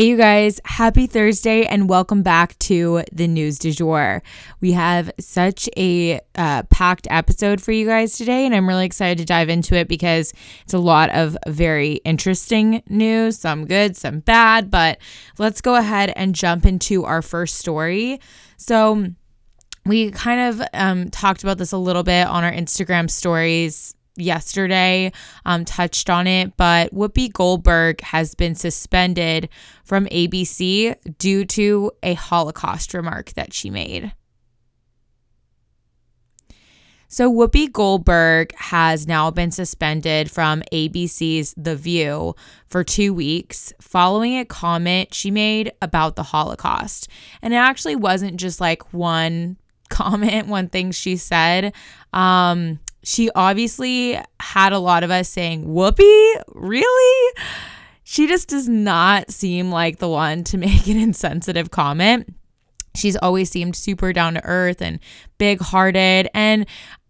Hey, you guys, happy Thursday and welcome back to the news du jour. We have such a uh, packed episode for you guys today, and I'm really excited to dive into it because it's a lot of very interesting news, some good, some bad. But let's go ahead and jump into our first story. So, we kind of um, talked about this a little bit on our Instagram stories yesterday um, touched on it, but Whoopi Goldberg has been suspended from ABC due to a Holocaust remark that she made. So, Whoopi Goldberg has now been suspended from ABC's The View for two weeks following a comment she made about the Holocaust. And it actually wasn't just like one comment, one thing she said. Um, she obviously had a lot of us saying, Whoopi, really? She just does not seem like the one to make an insensitive comment. She's always seemed super down to earth and big hearted. And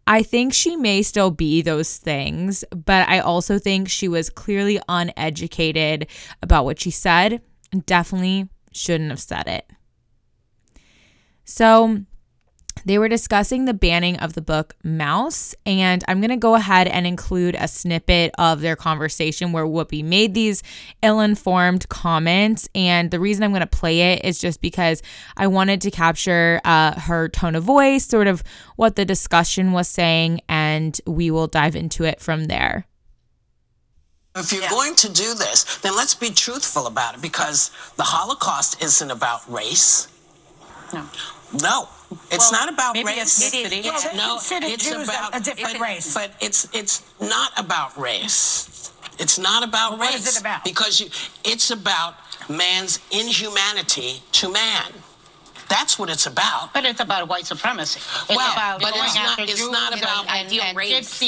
I think she may still be those things, but I also think she was clearly uneducated about what she said. And definitely shouldn't have said it. So, they were discussing the banning of the book Maus. and I'm going to go ahead and include a snippet of their conversation where Whoopi made these ill informed comments. And the reason I'm going to play it is just because I wanted to capture uh, her tone of voice, sort of what the discussion was saying, and we will dive into it from there. If you're yeah. going to do this, then let's be truthful about it because the Holocaust isn't about race. No. No. It's well, not about race. It is. Yeah, no, it's Jews about a different it, race. But it's it's not about race. It's not about well, race. What is it about? Because you, it's about man's inhumanity to man. That's what it's about. But it's about white supremacy. It's well, about but it's not, it's Jews not about ideal race.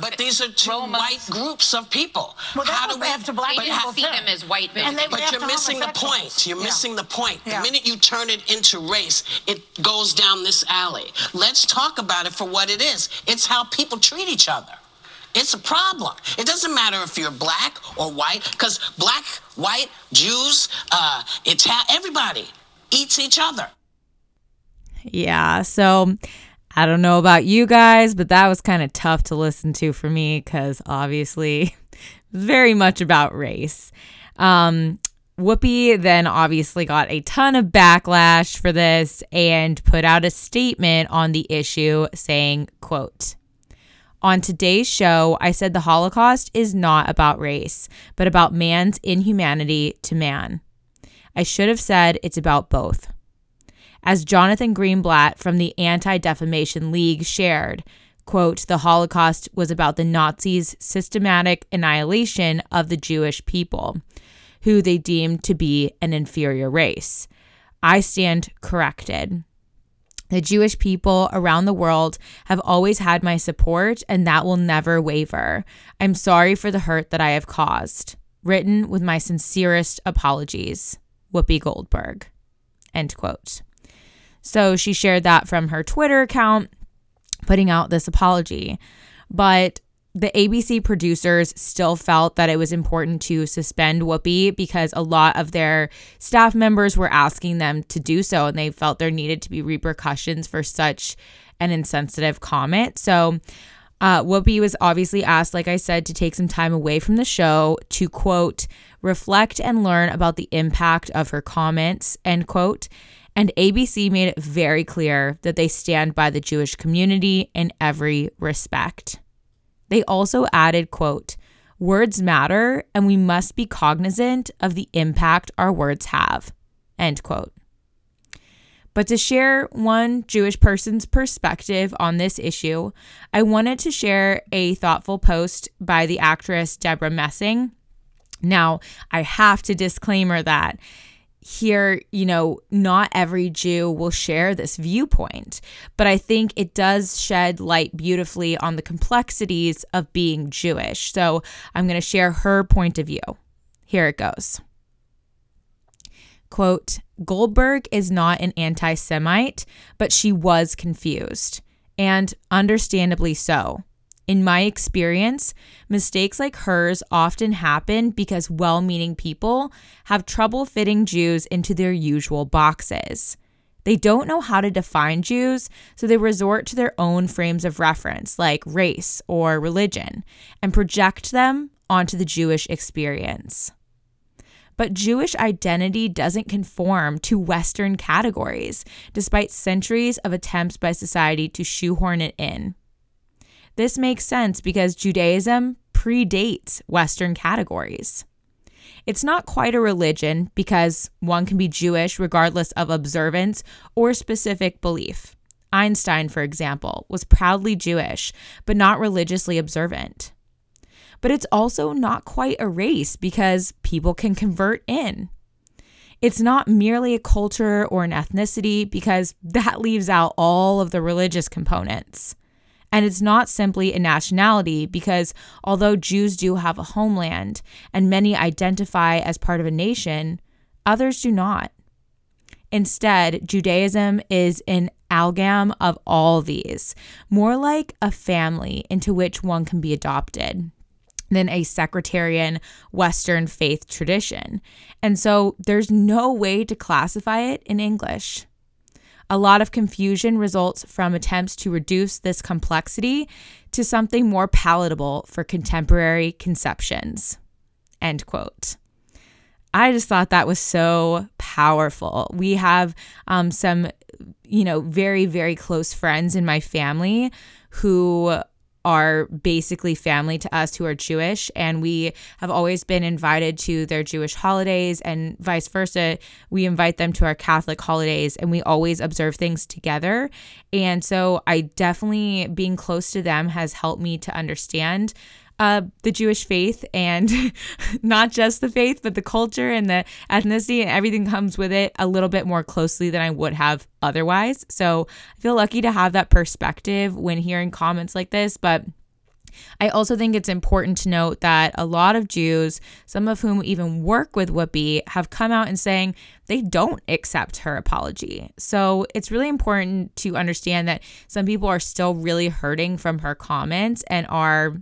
but these are two Roma. white groups of people. Well, How do we have to black people see them as white men. But you're missing the point. You're yeah. missing the point. Yeah. The minute you turn it into race, it goes down this alley. Let's talk about it for what it is. It's how people treat each other. It's a problem. It doesn't matter if you're black or white, because black, white, Jews, uh, Italian, everybody eats each other. Yeah. So I don't know about you guys, but that was kind of tough to listen to for me because obviously very much about race. Um, Whoopi then obviously got a ton of backlash for this and put out a statement on the issue saying, quote, on today's show, I said the Holocaust is not about race, but about man's inhumanity to man. I should have said it's about both. As Jonathan Greenblatt from the Anti Defamation League shared, quote, the Holocaust was about the Nazis' systematic annihilation of the Jewish people, who they deemed to be an inferior race. I stand corrected. The Jewish people around the world have always had my support, and that will never waver. I'm sorry for the hurt that I have caused. Written with my sincerest apologies. Whoopi Goldberg. End quote. So she shared that from her Twitter account, putting out this apology. But the ABC producers still felt that it was important to suspend Whoopi because a lot of their staff members were asking them to do so, and they felt there needed to be repercussions for such an insensitive comment. So, uh, Whoopi was obviously asked, like I said, to take some time away from the show to quote, reflect and learn about the impact of her comments, end quote. And ABC made it very clear that they stand by the Jewish community in every respect. They also added, quote, Words matter, and we must be cognizant of the impact our words have. End quote. But to share one Jewish person's perspective on this issue, I wanted to share a thoughtful post by the actress Deborah Messing. Now, I have to disclaimer that here, you know, not every Jew will share this viewpoint, but I think it does shed light beautifully on the complexities of being Jewish. So I'm going to share her point of view. Here it goes. Quote Goldberg is not an anti Semite, but she was confused, and understandably so. In my experience, mistakes like hers often happen because well meaning people have trouble fitting Jews into their usual boxes. They don't know how to define Jews, so they resort to their own frames of reference, like race or religion, and project them onto the Jewish experience. But Jewish identity doesn't conform to Western categories, despite centuries of attempts by society to shoehorn it in. This makes sense because Judaism predates Western categories. It's not quite a religion because one can be Jewish regardless of observance or specific belief. Einstein, for example, was proudly Jewish, but not religiously observant. But it's also not quite a race because people can convert in. It's not merely a culture or an ethnicity because that leaves out all of the religious components. And it's not simply a nationality because although Jews do have a homeland and many identify as part of a nation, others do not. Instead, Judaism is an amalgam of all these, more like a family into which one can be adopted than a sectarian Western faith tradition. And so there's no way to classify it in English. A lot of confusion results from attempts to reduce this complexity to something more palatable for contemporary conceptions. End quote. I just thought that was so powerful. We have um, some, you know, very, very close friends in my family who are basically family to us who are Jewish, and we have always been invited to their Jewish holidays, and vice versa. We invite them to our Catholic holidays, and we always observe things together. And so, I definitely being close to them has helped me to understand uh, the Jewish faith and not just the faith, but the culture and the ethnicity and everything comes with it a little bit more closely than I would have otherwise. So I feel lucky to have that perspective when hearing comments like this, but. I also think it's important to note that a lot of Jews, some of whom even work with Whoopi, have come out and saying they don't accept her apology. So it's really important to understand that some people are still really hurting from her comments and are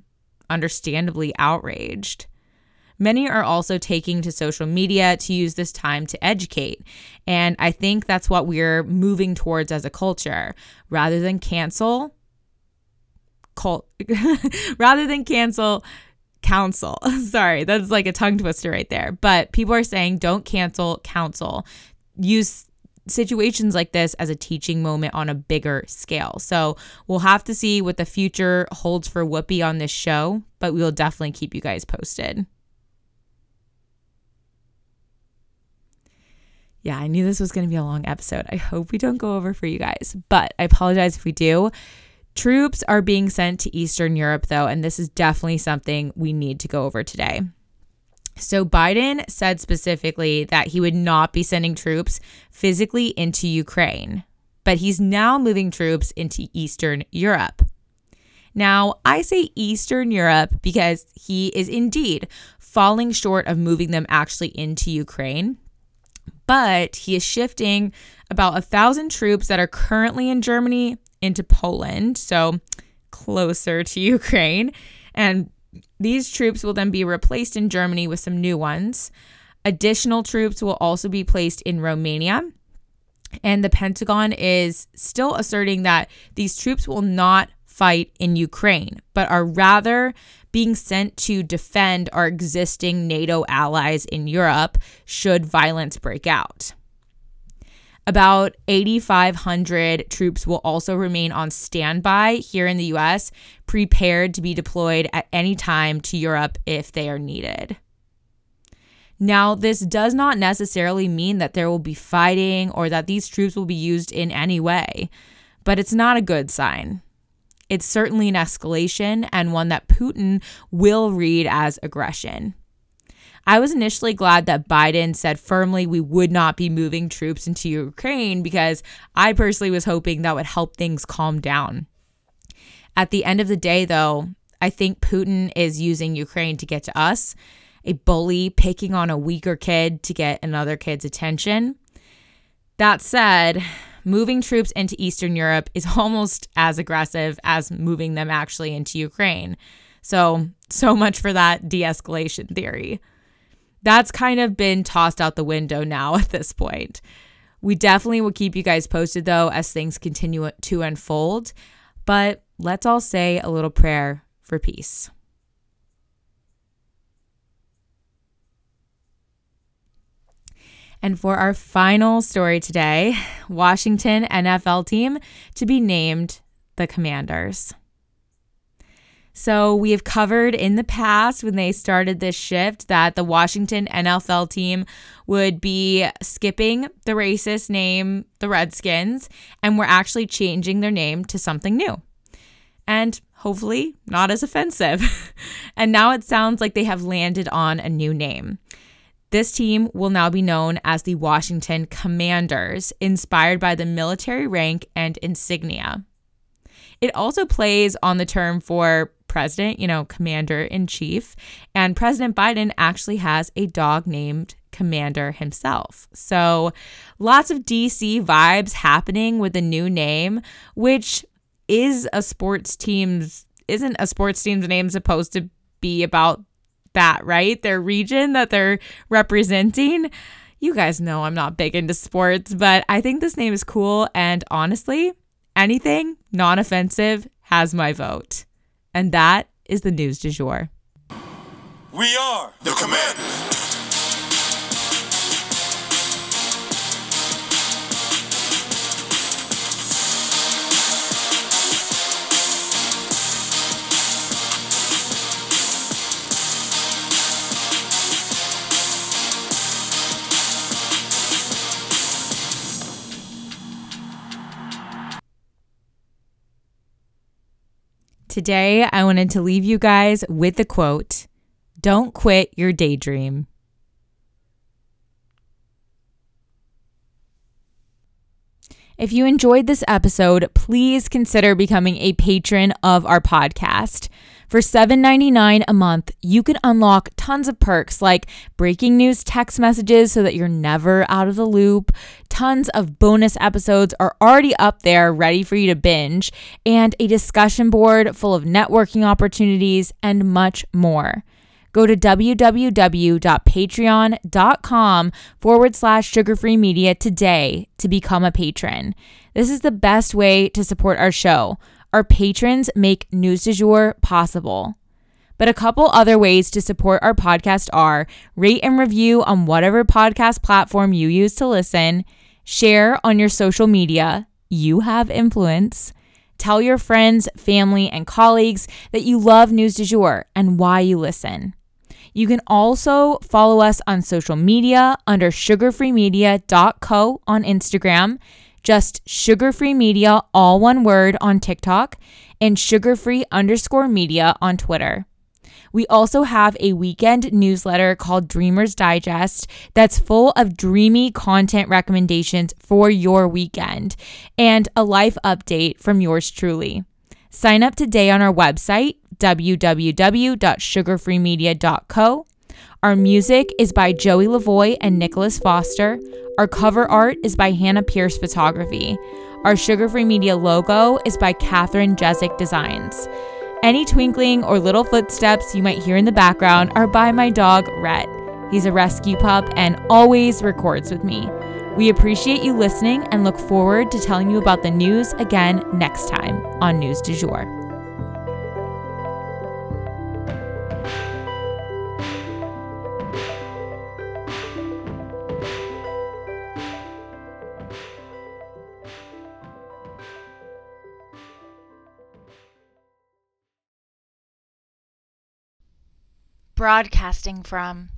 understandably outraged. Many are also taking to social media to use this time to educate. And I think that's what we're moving towards as a culture. Rather than cancel, cult, rather than cancel, counsel. Sorry, that's like a tongue twister right there. But people are saying don't cancel, counsel. Use situations like this as a teaching moment on a bigger scale. So we'll have to see what the future holds for Whoopi on this show, but we will definitely keep you guys posted. Yeah, I knew this was going to be a long episode. I hope we don't go over for you guys, but I apologize if we do. Troops are being sent to Eastern Europe, though, and this is definitely something we need to go over today. So Biden said specifically that he would not be sending troops physically into Ukraine, but he's now moving troops into Eastern Europe. Now, I say Eastern Europe because he is indeed falling short of moving them actually into Ukraine, but he is shifting about a thousand troops that are currently in Germany into Poland, so closer to Ukraine, and these troops will then be replaced in Germany with some new ones. Additional troops will also be placed in Romania. And the Pentagon is still asserting that these troops will not fight in Ukraine, but are rather being sent to defend our existing NATO allies in Europe should violence break out. About 8,500 troops will also remain on standby here in the US, prepared to be deployed at any time to Europe if they are needed. Now, this does not necessarily mean that there will be fighting or that these troops will be used in any way, but it's not a good sign. It's certainly an escalation and one that Putin will read as aggression. I was initially glad that Biden said firmly we would not be moving troops into Ukraine because I personally was hoping that would help things calm down. At the end of the day, though, I think Putin is using Ukraine to get to us, a bully picking on a weaker kid to get another kid's attention. That said, moving troops into Eastern Europe is almost as aggressive as moving them actually into Ukraine. So, so much for that de escalation theory. That's kind of been tossed out the window now at this point. We definitely will keep you guys posted though as things continue to unfold. But let's all say a little prayer for peace. And for our final story today, Washington NFL team to be named the Commanders. So, we have covered in the past when they started this shift that the Washington NFL team would be skipping the racist name, the Redskins, and we're actually changing their name to something new. And hopefully not as offensive. and now it sounds like they have landed on a new name. This team will now be known as the Washington Commanders, inspired by the military rank and insignia. It also plays on the term for president, you know, commander in chief. And President Biden actually has a dog named Commander himself. So lots of DC vibes happening with a new name, which is a sports team's, isn't a sports team's name supposed to be about that, right? Their region that they're representing. You guys know I'm not big into sports, but I think this name is cool. And honestly, anything non offensive has my vote. And that is the news du jour. We are the commanders. Today, I wanted to leave you guys with the quote Don't quit your daydream. If you enjoyed this episode, please consider becoming a patron of our podcast. For $7.99 a month, you can unlock tons of perks like breaking news text messages so that you're never out of the loop. Tons of bonus episodes are already up there ready for you to binge, and a discussion board full of networking opportunities and much more go to www.patreon.com forward slash sugarfree media today to become a patron. This is the best way to support our show. Our patrons make News du Jour possible. But a couple other ways to support our podcast are rate and review on whatever podcast platform you use to listen, share on your social media, you have influence, tell your friends, family, and colleagues that you love News du Jour and why you listen. You can also follow us on social media under sugarfreemedia.co on Instagram just sugar free media, all one word on TikTok, and sugar free underscore media on Twitter. We also have a weekend newsletter called Dreamers Digest that's full of dreamy content recommendations for your weekend and a life update from yours truly. Sign up today on our website, www.sugarfreemedia.co. Our music is by Joey Lavoy and Nicholas Foster. Our cover art is by Hannah Pierce Photography. Our Sugar Free Media logo is by Catherine Jezik Designs. Any twinkling or little footsteps you might hear in the background are by my dog, Rhett. He's a rescue pup and always records with me. We appreciate you listening and look forward to telling you about the news again next time on News du Jour. broadcasting from.